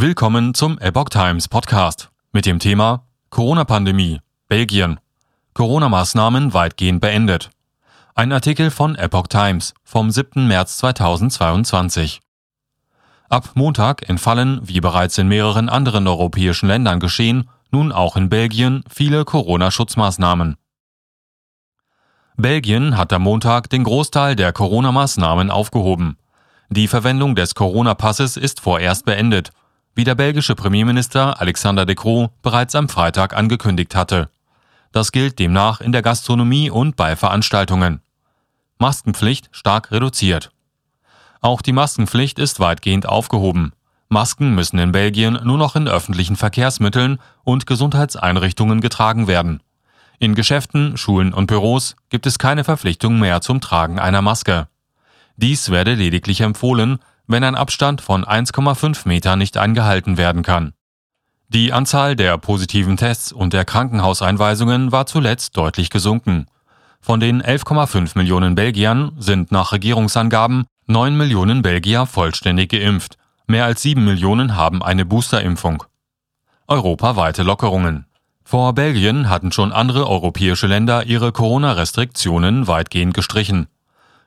Willkommen zum Epoch Times Podcast mit dem Thema Corona-Pandemie, Belgien. Corona-Maßnahmen weitgehend beendet. Ein Artikel von Epoch Times vom 7. März 2022. Ab Montag entfallen, wie bereits in mehreren anderen europäischen Ländern geschehen, nun auch in Belgien viele Corona-Schutzmaßnahmen. Belgien hat am Montag den Großteil der Corona-Maßnahmen aufgehoben. Die Verwendung des Corona-Passes ist vorerst beendet wie der belgische Premierminister Alexander De Croo bereits am Freitag angekündigt hatte. Das gilt demnach in der Gastronomie und bei Veranstaltungen. Maskenpflicht stark reduziert. Auch die Maskenpflicht ist weitgehend aufgehoben. Masken müssen in Belgien nur noch in öffentlichen Verkehrsmitteln und Gesundheitseinrichtungen getragen werden. In Geschäften, Schulen und Büros gibt es keine Verpflichtung mehr zum Tragen einer Maske. Dies werde lediglich empfohlen, wenn ein Abstand von 1,5 Meter nicht eingehalten werden kann. Die Anzahl der positiven Tests und der Krankenhauseinweisungen war zuletzt deutlich gesunken. Von den 11,5 Millionen Belgiern sind nach Regierungsangaben 9 Millionen Belgier vollständig geimpft. Mehr als 7 Millionen haben eine Boosterimpfung. Europaweite Lockerungen. Vor Belgien hatten schon andere europäische Länder ihre Corona-Restriktionen weitgehend gestrichen.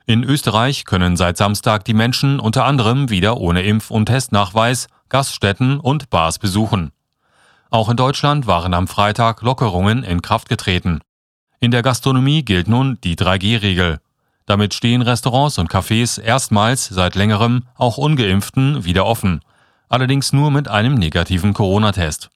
In Österreich können seit Samstag die Menschen unter anderem wieder ohne Impf- und Testnachweis Gaststätten und Bars besuchen. Auch in Deutschland waren am Freitag Lockerungen in Kraft getreten. In der Gastronomie gilt nun die 3G-Regel. Damit stehen Restaurants und Cafés erstmals seit längerem auch ungeimpften wieder offen, allerdings nur mit einem negativen Corona-Test.